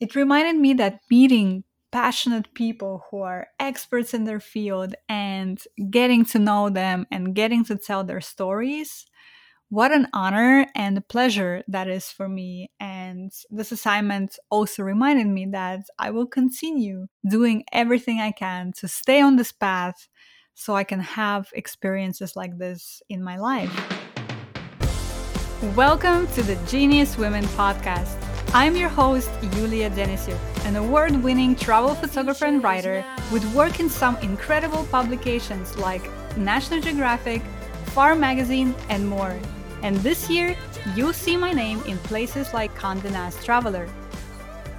It reminded me that meeting passionate people who are experts in their field and getting to know them and getting to tell their stories what an honor and pleasure that is for me. And this assignment also reminded me that I will continue doing everything I can to stay on this path so I can have experiences like this in my life. Welcome to the Genius Women podcast. I'm your host, Yulia Denisyuk, an award winning travel photographer and writer with work in some incredible publications like National Geographic, AFAR Magazine, and more. And this year, you'll see my name in places like Condé Nast Traveler.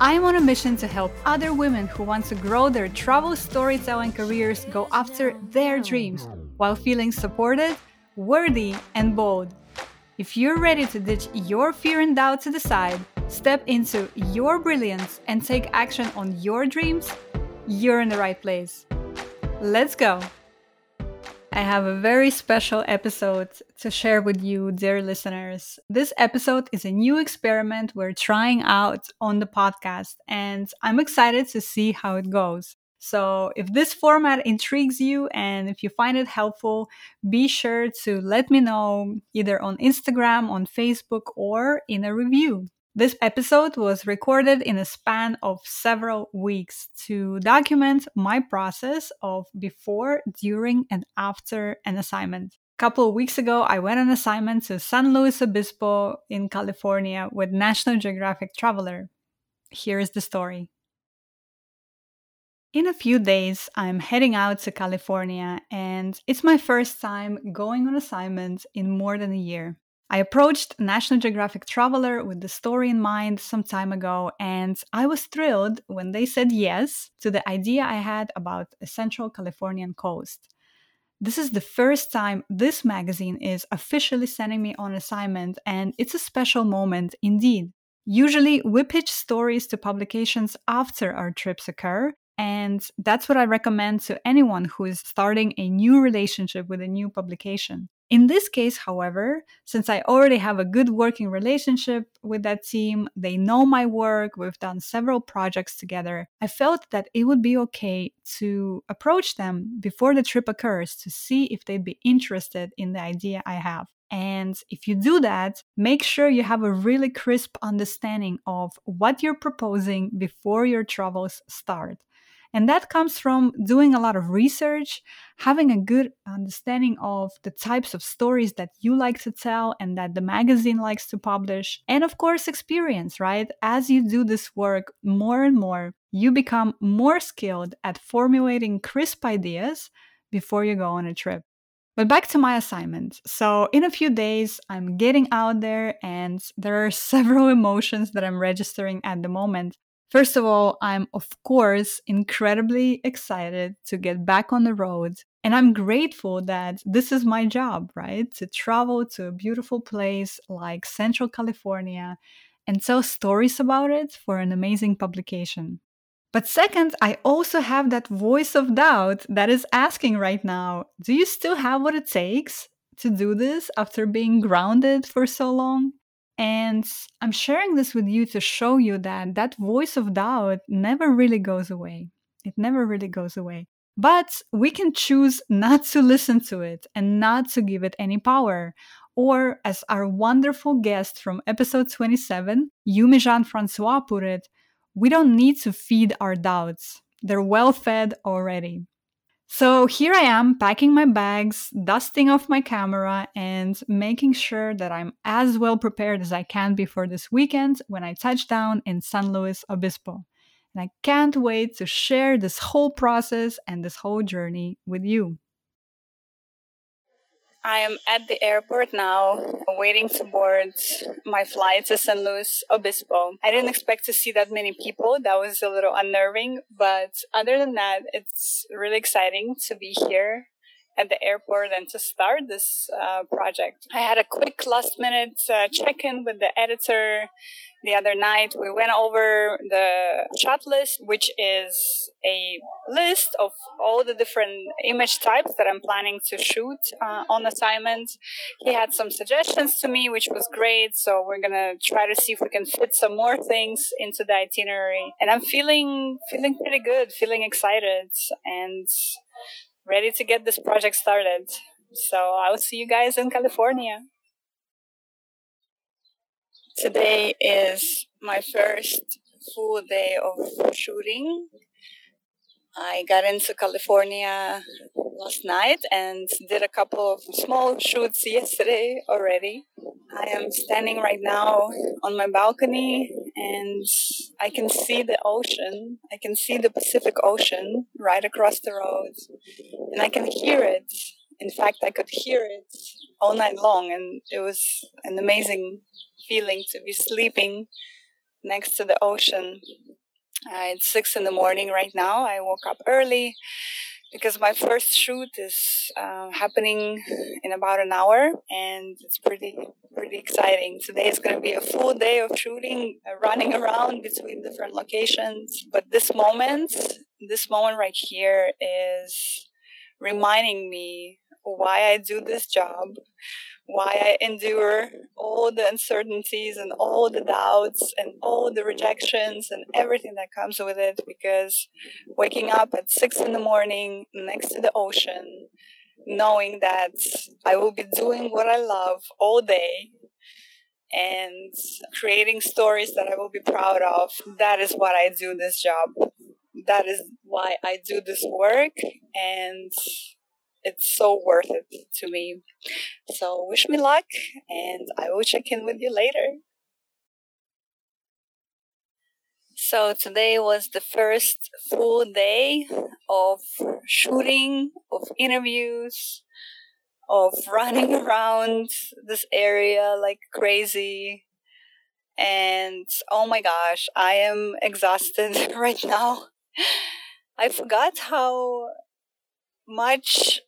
I am on a mission to help other women who want to grow their travel storytelling careers go after their dreams while feeling supported, worthy, and bold. If you're ready to ditch your fear and doubt to the side, step into your brilliance, and take action on your dreams, you're in the right place. Let's go! I have a very special episode to share with you, dear listeners. This episode is a new experiment we're trying out on the podcast, and I'm excited to see how it goes. So, if this format intrigues you and if you find it helpful, be sure to let me know either on Instagram, on Facebook, or in a review. This episode was recorded in a span of several weeks to document my process of before, during, and after an assignment. A couple of weeks ago, I went on assignment to San Luis Obispo in California with National Geographic Traveler. Here is the story. In a few days, I'm heading out to California, and it's my first time going on assignment in more than a year. I approached National Geographic Traveler with the story in mind some time ago, and I was thrilled when they said yes to the idea I had about a central Californian coast. This is the first time this magazine is officially sending me on assignment, and it's a special moment indeed. Usually, we pitch stories to publications after our trips occur, and that's what I recommend to anyone who is starting a new relationship with a new publication. In this case, however, since I already have a good working relationship with that team, they know my work, we've done several projects together, I felt that it would be okay to approach them before the trip occurs to see if they'd be interested in the idea I have. And if you do that, make sure you have a really crisp understanding of what you're proposing before your travels start. And that comes from doing a lot of research, having a good understanding of the types of stories that you like to tell and that the magazine likes to publish, and of course, experience, right? As you do this work more and more, you become more skilled at formulating crisp ideas before you go on a trip. But back to my assignment. So, in a few days, I'm getting out there, and there are several emotions that I'm registering at the moment. First of all, I'm of course incredibly excited to get back on the road. And I'm grateful that this is my job, right? To travel to a beautiful place like Central California and tell stories about it for an amazing publication. But second, I also have that voice of doubt that is asking right now do you still have what it takes to do this after being grounded for so long? And I'm sharing this with you to show you that that voice of doubt never really goes away. It never really goes away. But we can choose not to listen to it and not to give it any power. Or, as our wonderful guest from episode 27, Yumi Jean Francois, put it, we don't need to feed our doubts. They're well fed already. So here I am packing my bags, dusting off my camera, and making sure that I'm as well prepared as I can be for this weekend when I touch down in San Luis Obispo. And I can't wait to share this whole process and this whole journey with you. I am at the airport now, waiting to board my flight to San Luis Obispo. I didn't expect to see that many people. That was a little unnerving, but other than that, it's really exciting to be here at the airport and to start this uh, project. I had a quick last minute uh, check in with the editor the other night. We went over the shot list, which is a list of all the different image types that I'm planning to shoot uh, on assignment. He had some suggestions to me, which was great. So we're gonna try to see if we can fit some more things into the itinerary. And I'm feeling feeling pretty good, feeling excited, and ready to get this project started. So I will see you guys in California. Today is my first full day of shooting. I got into California last night and did a couple of small shoots yesterday already. I am standing right now on my balcony and I can see the ocean. I can see the Pacific Ocean right across the road and I can hear it. In fact, I could hear it all night long and it was an amazing feeling to be sleeping next to the ocean. Uh, it's six in the morning right now. I woke up early because my first shoot is uh, happening in about an hour and it's pretty pretty exciting today is going to be a full day of shooting uh, running around between different locations but this moment this moment right here is reminding me why i do this job why I endure all the uncertainties and all the doubts and all the rejections and everything that comes with it. Because waking up at six in the morning next to the ocean, knowing that I will be doing what I love all day and creating stories that I will be proud of, that is what I do this job. That is why I do this work. And it's so worth it to me. So wish me luck and I will check in with you later. So today was the first full day of shooting, of interviews, of running around this area like crazy. And oh my gosh, I am exhausted right now. I forgot how much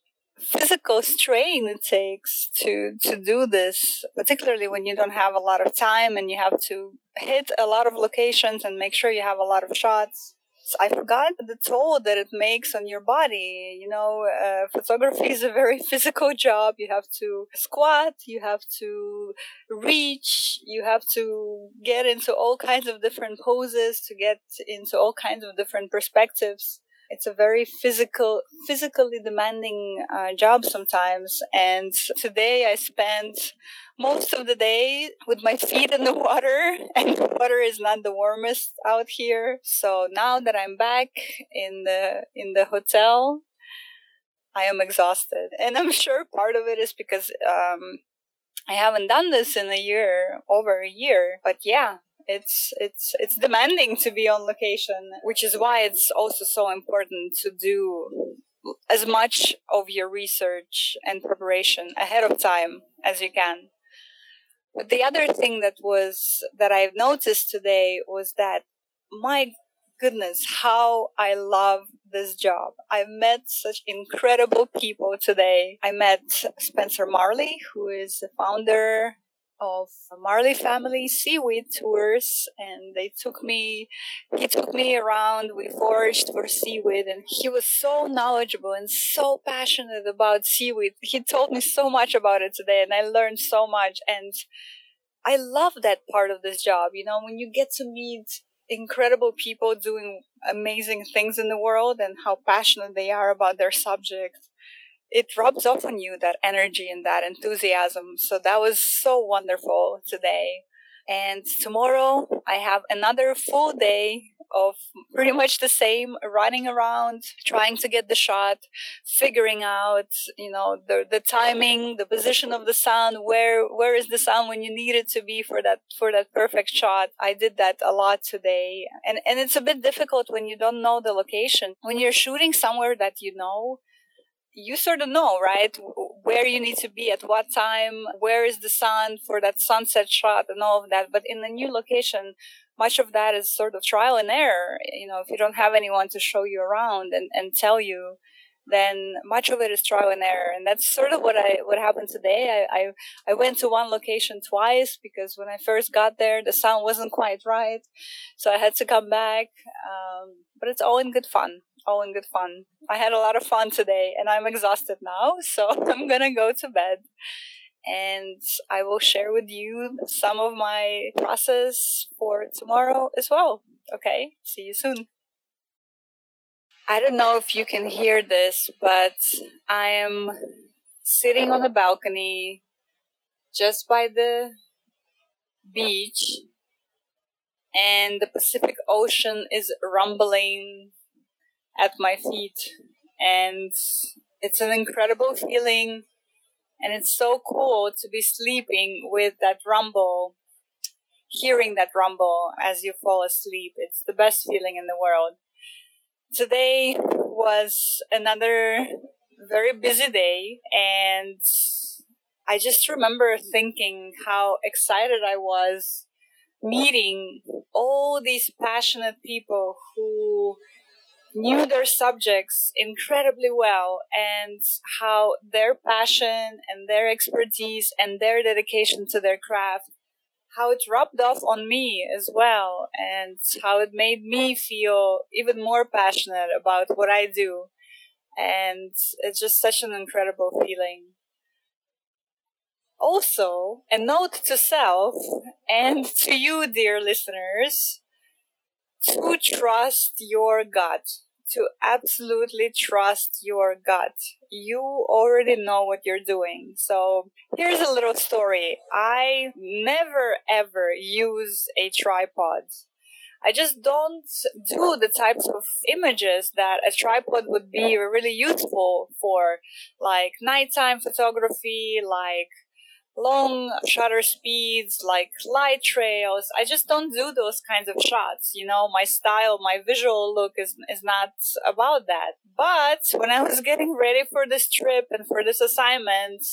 physical strain it takes to to do this particularly when you don't have a lot of time and you have to hit a lot of locations and make sure you have a lot of shots. So i forgot the toll that it makes on your body you know uh, photography is a very physical job. You have to squat you have to reach you have to get into all kinds of different poses to get into all kinds of different perspectives it's a very physical, physically demanding uh, job sometimes. And today I spent most of the day with my feet in the water, and the water is not the warmest out here. So now that I'm back in the in the hotel, I am exhausted, and I'm sure part of it is because um, I haven't done this in a year, over a year. But yeah, it's it's it's demanding to be on location which is why it's also so important to do as much of your research and preparation ahead of time as you can. But the other thing that was that i've noticed today was that my goodness how i love this job. I met such incredible people today. I met spencer marley who is the founder of Marley Family Seaweed Tours, and they took me, he took me around. We foraged for seaweed, and he was so knowledgeable and so passionate about seaweed. He told me so much about it today, and I learned so much. And I love that part of this job. You know, when you get to meet incredible people doing amazing things in the world and how passionate they are about their subject it rubs off on you that energy and that enthusiasm. So that was so wonderful today. And tomorrow I have another full day of pretty much the same running around, trying to get the shot, figuring out, you know, the, the timing, the position of the sun, where, where is the sun when you need it to be for that, for that perfect shot. I did that a lot today. And, and it's a bit difficult when you don't know the location. When you're shooting somewhere that you know, you sort of know, right? Where you need to be at what time, where is the sun for that sunset shot and all of that. But in a new location, much of that is sort of trial and error. You know, if you don't have anyone to show you around and, and tell you, then much of it is trial and error. And that's sort of what I what happened today. I, I, I went to one location twice because when I first got there, the sound wasn't quite right, so I had to come back. Um, but it's all in good fun. All in good fun. I had a lot of fun today, and I'm exhausted now, so I'm gonna go to bed. And I will share with you some of my process for tomorrow as well. Okay, see you soon. I don't know if you can hear this, but I am sitting on the balcony just by the beach, and the Pacific Ocean is rumbling at my feet. And it's an incredible feeling, and it's so cool to be sleeping with that rumble, hearing that rumble as you fall asleep. It's the best feeling in the world. Today was another very busy day, and I just remember thinking how excited I was meeting all these passionate people who knew their subjects incredibly well and how their passion and their expertise and their dedication to their craft how it rubbed off on me as well and how it made me feel even more passionate about what I do. And it's just such an incredible feeling. Also, a note to self and to you, dear listeners, to trust your gut to absolutely trust your gut. You already know what you're doing. So here's a little story. I never ever use a tripod. I just don't do the types of images that a tripod would be really useful for, like nighttime photography, like long shutter speeds, like light trails. I just don't do those kinds of shots. You know, my style, my visual look is, is not about that. But when I was getting ready for this trip and for this assignment,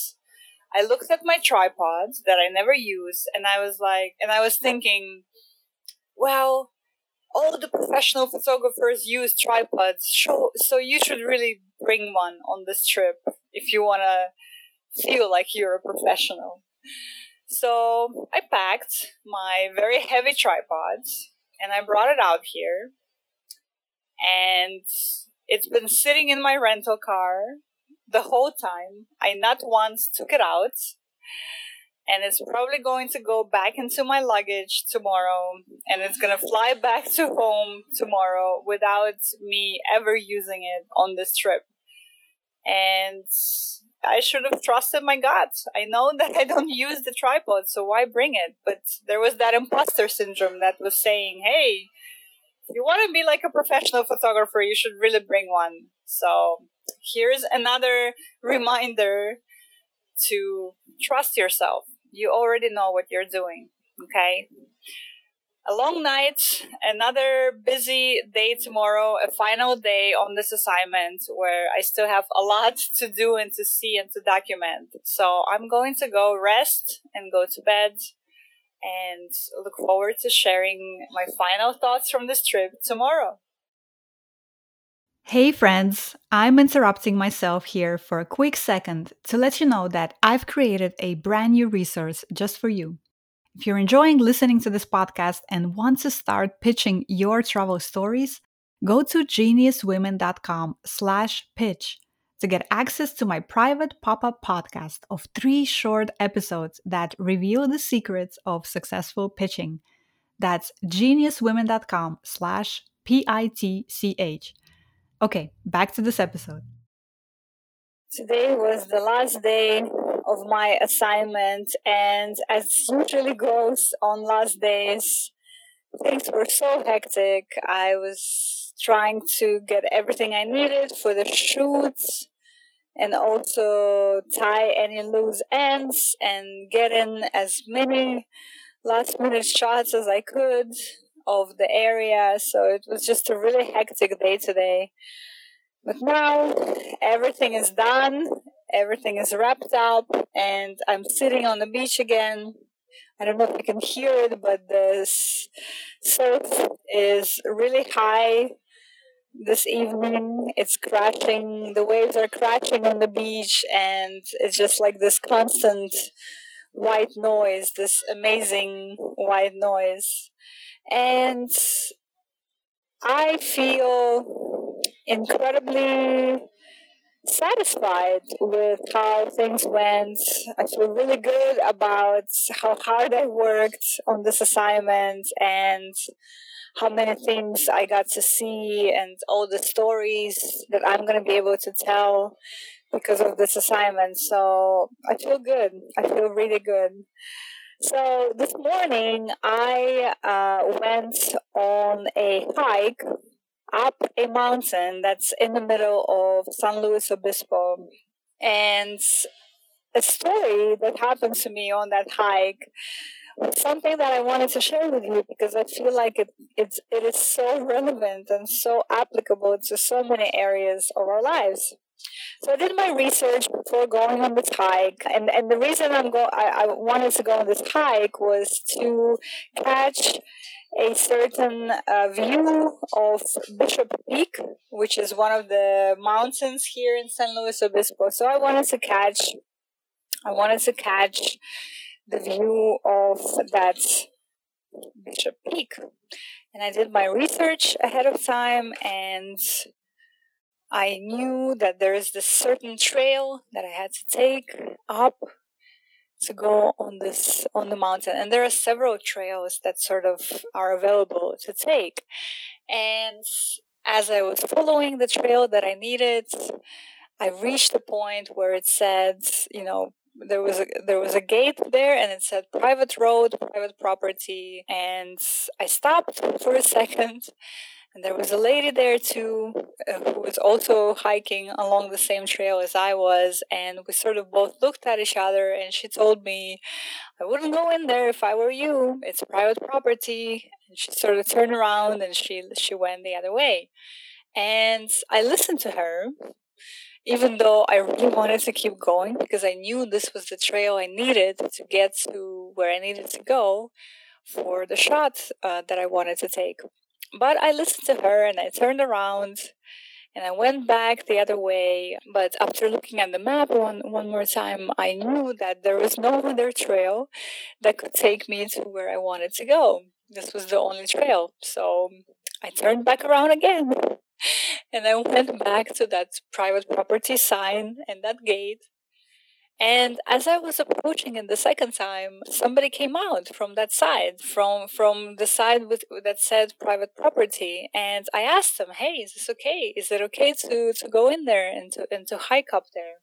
I looked at my tripod that I never use and I was like, and I was thinking, well, all the professional photographers use tripods, so, so you should really bring one on this trip if you want to feel like you're a professional. So I packed my very heavy tripods and I brought it out here. And it's been sitting in my rental car the whole time. I not once took it out. And it's probably going to go back into my luggage tomorrow. And it's going to fly back to home tomorrow without me ever using it on this trip. And I should have trusted my gut. I know that I don't use the tripod, so why bring it? But there was that imposter syndrome that was saying, hey, if you want to be like a professional photographer, you should really bring one. So here's another reminder to trust yourself. You already know what you're doing. Okay a long night, another busy day tomorrow, a final day on this assignment where I still have a lot to do and to see and to document. So I'm going to go rest and go to bed and look forward to sharing my final thoughts from this trip tomorrow. Hey friends, I'm interrupting myself here for a quick second to let you know that I've created a brand new resource just for you. If you're enjoying listening to this podcast and want to start pitching your travel stories, go to geniuswomen.com slash pitch to get access to my private pop-up podcast of three short episodes that reveal the secrets of successful pitching. That's geniuswomen.com slash P-I-T-C-H. Okay, back to this episode. Today was the last day of my assignment. And as usually goes on last days, things were so hectic. I was trying to get everything I needed for the shoots and also tie any loose ends and get in as many last minute shots as I could of the area. So it was just a really hectic day today. But now everything is done Everything is wrapped up, and I'm sitting on the beach again. I don't know if you can hear it, but the surf is really high this evening. It's crashing, the waves are crashing on the beach, and it's just like this constant white noise, this amazing white noise. And I feel incredibly satisfied with how things went. I feel really good about how hard I worked on this assignment and how many things I got to see and all the stories that I'm going to be able to tell because of this assignment. So I feel good. I feel really good. So this morning I uh, went on a hike up a mountain that's in the middle of San Luis Obispo. And a story that happened to me on that hike was something that I wanted to share with you because I feel like it, it's, it is so relevant and so applicable to so many areas of our lives. So I did my research before going on this hike, and, and the reason I'm go I, I wanted to go on this hike was to catch a certain uh, view of Bishop Peak, which is one of the mountains here in San Luis Obispo. So I wanted to catch, I wanted to catch the view of that Bishop Peak, and I did my research ahead of time, and I knew that there is this certain trail that I had to take up to go on this on the mountain. And there are several trails that sort of are available to take. And as i was following the trail that i needed i reached a point where it said you know there was a there was a gate there and it said private road private property. And i stopped for a second and there was a lady there too uh, who was also hiking along the same trail as I was. And we sort of both looked at each other and she told me, I wouldn't go in there if I were you. It's private property. And she sort of turned around and she, she went the other way. And I listened to her, even though I really wanted to keep going because I knew this was the trail I needed to get to where I needed to go for the shot uh, that I wanted to take. But I listened to her and I turned around and I went back the other way. But after looking at the map one, one more time, I knew that there was no other trail that could take me to where I wanted to go. This was the only trail. So I turned back around again and I went back to that private property sign and that gate and as I was approaching it the second time, somebody came out from that side, from from the side with that said private property. And I asked them, "Hey, is this okay? Is it okay to to go in there and to and to hike up there?"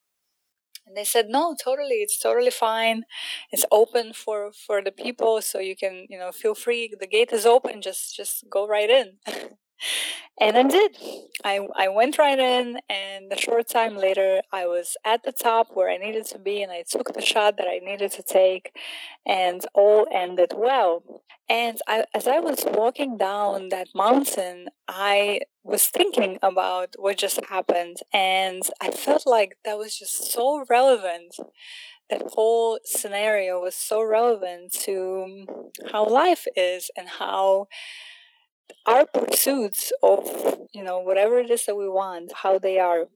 And they said, "No, totally. It's totally fine. It's open for for the people, so you can you know feel free. The gate is open. Just just go right in." and I did. I, I went right in, and a short time later, I was at the top where I needed to be, and I took the shot that I needed to take, and all ended well. And I, as I was walking down that mountain, I was thinking about what just happened, and I felt like that was just so relevant. That whole scenario was so relevant to how life is and how our pursuits of you know whatever it is that we want how they are.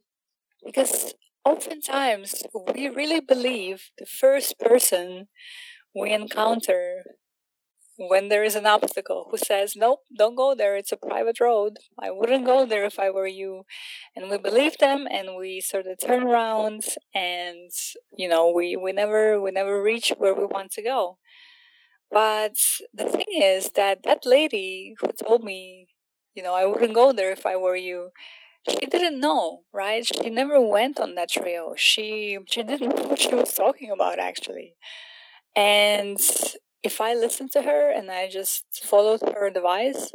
Because oftentimes we really believe the first person we encounter when there is an obstacle who says nope don't go there it's a private road. I wouldn't go there if i were you. And we believe them and we sort of turn around and you know we we never we never reach where we want to go but the thing is that that lady who told me, you know, I wouldn't go there if I were you, she didn't know, right? She never went on that trail. She she didn't know what she was talking about actually. And if I listened to her and I just followed her advice,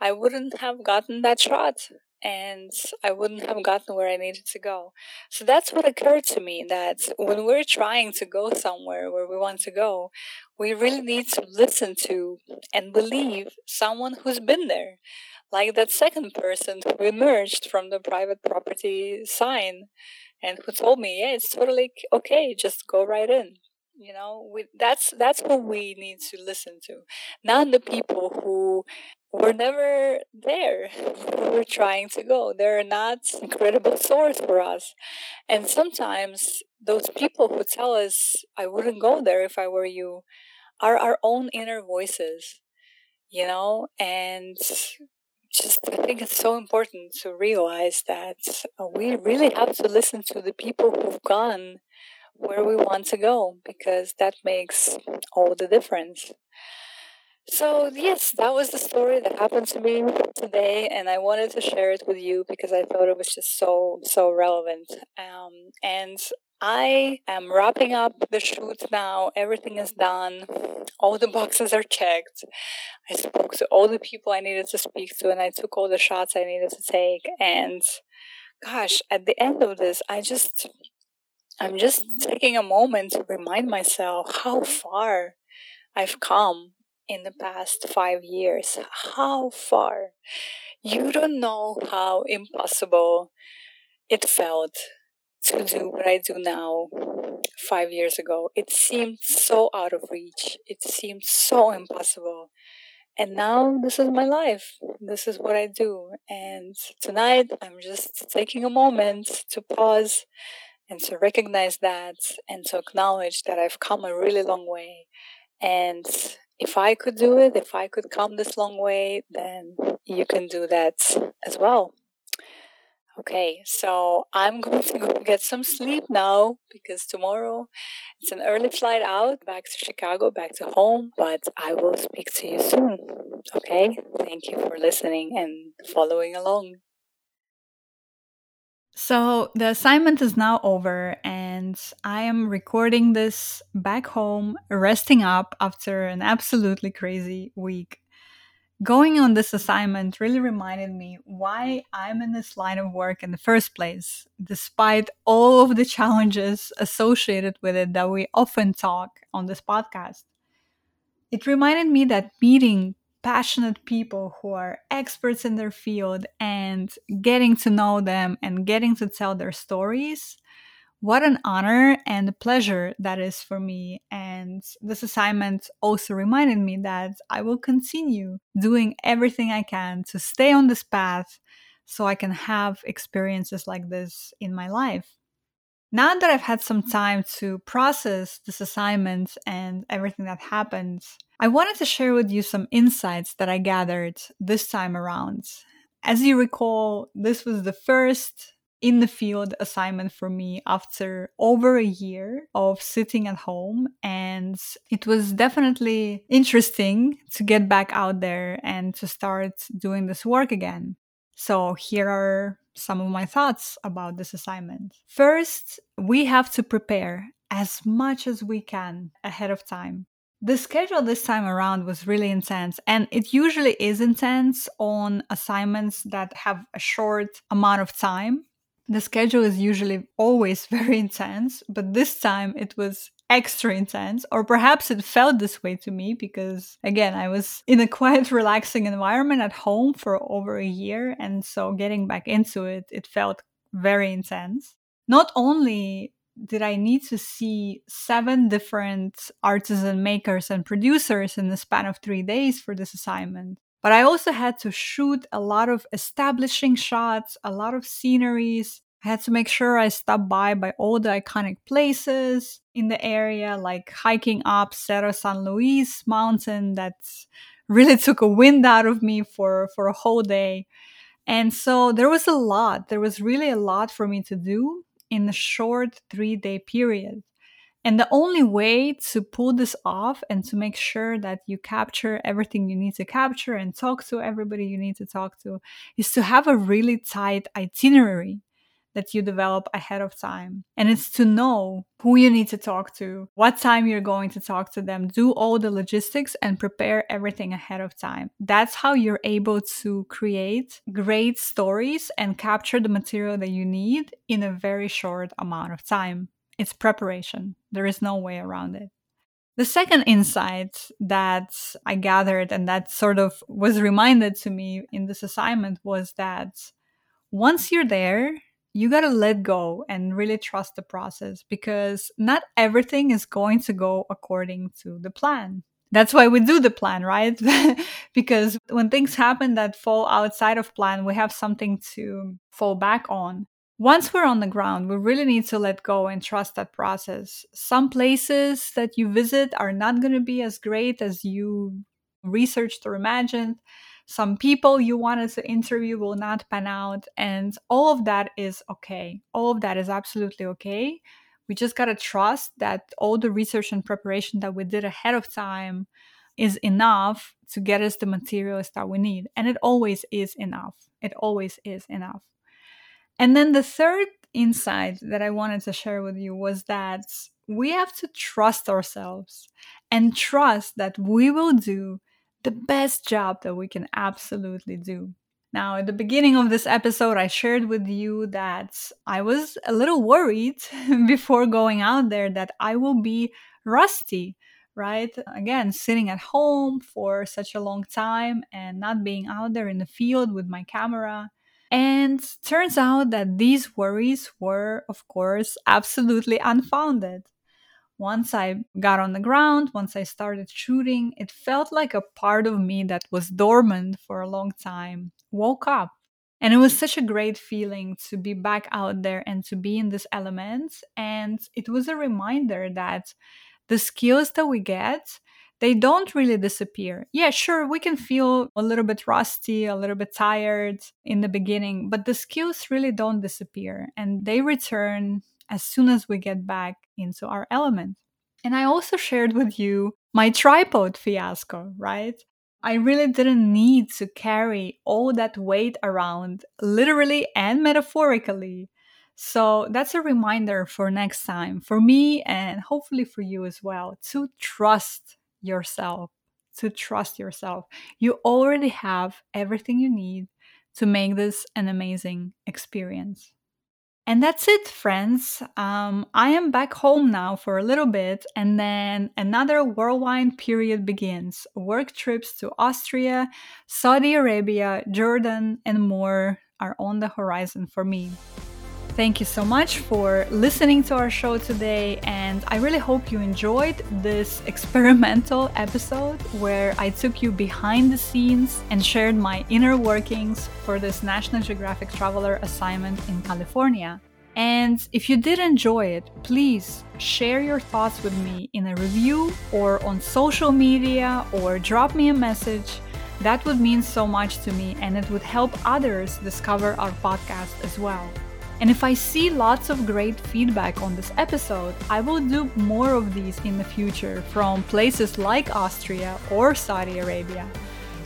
I wouldn't have gotten that shot and I wouldn't have gotten where I needed to go. So that's what occurred to me that when we're trying to go somewhere where we want to go, we really need to listen to and believe someone who's been there. Like that second person who emerged from the private property sign and who told me, yeah, it's totally okay, just go right in you know we, that's that's what we need to listen to not the people who were never there. We're trying to go. They're not incredible source for us. And sometimes those people who tell us, I wouldn't go there if I were you, are our own inner voices, you know? And just, I think it's so important to realize that uh, we really have to listen to the people who've gone where we want to go because that makes all the difference. So, yes, that was the story that happened to me today, and I wanted to share it with you because I thought it was just so, so relevant. Um, and I am wrapping up the shoot now. Everything is done. All the boxes are checked. I spoke to all the people I needed to speak to, and I took all the shots I needed to take. And gosh, at the end of this, I just, I'm just taking a moment to remind myself how far I've come in the past five years. How far? You don't know how impossible it felt to do what I do now five years ago. It seemed so out of reach. It seemed so impossible. And now this is my life. This is what I do. And tonight I'm just taking a moment to pause and to recognize that and to acknowledge that I've come a really long way. And if I could do it, if I could come this long way, then you can do that as well. Okay, so I'm going to get some sleep now because tomorrow it's an early flight out back to Chicago, back to home, but I will speak to you soon. Okay, thank you for listening and following along. So the assignment is now over, and I am recording this back home, resting up after an absolutely crazy week. Going on this assignment really reminded me why I'm in this line of work in the first place, despite all of the challenges associated with it that we often talk on this podcast. It reminded me that meeting passionate people who are experts in their field and getting to know them and getting to tell their stories. What an honor and a pleasure that is for me. And this assignment also reminded me that I will continue doing everything I can to stay on this path so I can have experiences like this in my life. Now that I've had some time to process this assignment and everything that happened, I wanted to share with you some insights that I gathered this time around. As you recall, this was the first in the field assignment for me after over a year of sitting at home. And it was definitely interesting to get back out there and to start doing this work again. So, here are some of my thoughts about this assignment. First, we have to prepare as much as we can ahead of time. The schedule this time around was really intense, and it usually is intense on assignments that have a short amount of time. The schedule is usually always very intense, but this time it was extra intense, or perhaps it felt this way to me because, again, I was in a quite relaxing environment at home for over a year, and so getting back into it, it felt very intense. Not only did I need to see seven different artisan makers and producers in the span of three days for this assignment. But I also had to shoot a lot of establishing shots, a lot of sceneries. I had to make sure I stopped by by all the iconic places in the area, like hiking up Cerro San Luis mountain that really took a wind out of me for, for a whole day. And so there was a lot. There was really a lot for me to do in a short three day period. And the only way to pull this off and to make sure that you capture everything you need to capture and talk to everybody you need to talk to is to have a really tight itinerary that you develop ahead of time. And it's to know who you need to talk to, what time you're going to talk to them, do all the logistics and prepare everything ahead of time. That's how you're able to create great stories and capture the material that you need in a very short amount of time. It's preparation, there is no way around it. The second insight that I gathered and that sort of was reminded to me in this assignment was that once you're there, you got to let go and really trust the process because not everything is going to go according to the plan. That's why we do the plan, right? because when things happen that fall outside of plan, we have something to fall back on. Once we're on the ground, we really need to let go and trust that process. Some places that you visit are not going to be as great as you researched or imagined. Some people you wanted to interview will not pan out, and all of that is okay. All of that is absolutely okay. We just got to trust that all the research and preparation that we did ahead of time is enough to get us the materials that we need. And it always is enough. It always is enough. And then the third insight that I wanted to share with you was that we have to trust ourselves and trust that we will do the best job that we can absolutely do. Now, at the beginning of this episode, I shared with you that I was a little worried before going out there that I will be rusty, right? Again, sitting at home for such a long time and not being out there in the field with my camera. And turns out that these worries were, of course, absolutely unfounded. Once I got on the ground, once I started shooting, it felt like a part of me that was dormant for a long time woke up. And it was such a great feeling to be back out there and to be in this element. And it was a reminder that the skills that we get they don't really disappear. Yeah, sure, we can feel a little bit rusty, a little bit tired in the beginning, but the skills really don't disappear and they return as soon as we get back into our element. And I also shared with you my tripod fiasco, right? I really didn't need to carry all that weight around, literally and metaphorically. So that's a reminder for next time, for me and hopefully for you as well, to trust yourself, to trust yourself. You already have everything you need to make this an amazing experience. And that's it, friends. Um, I am back home now for a little bit, and then another whirlwind period begins. Work trips to Austria, Saudi Arabia, Jordan, and more are on the horizon for me. Thank you so much for listening to our show today, and I really hope you enjoyed this experimental episode where I took you behind the scenes and shared my inner workings for this National Geographic Traveler assignment in California. And if you did enjoy it, please share your thoughts with me in a review or on social media or drop me a message. That would mean so much to me and it would help others discover our podcast as well. And if I see lots of great feedback on this episode, I will do more of these in the future from places like Austria or Saudi Arabia.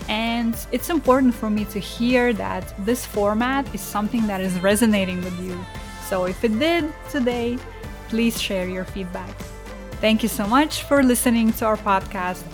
And it's important for me to hear that this format is something that is resonating with you. So if it did today, please share your feedback. Thank you so much for listening to our podcast.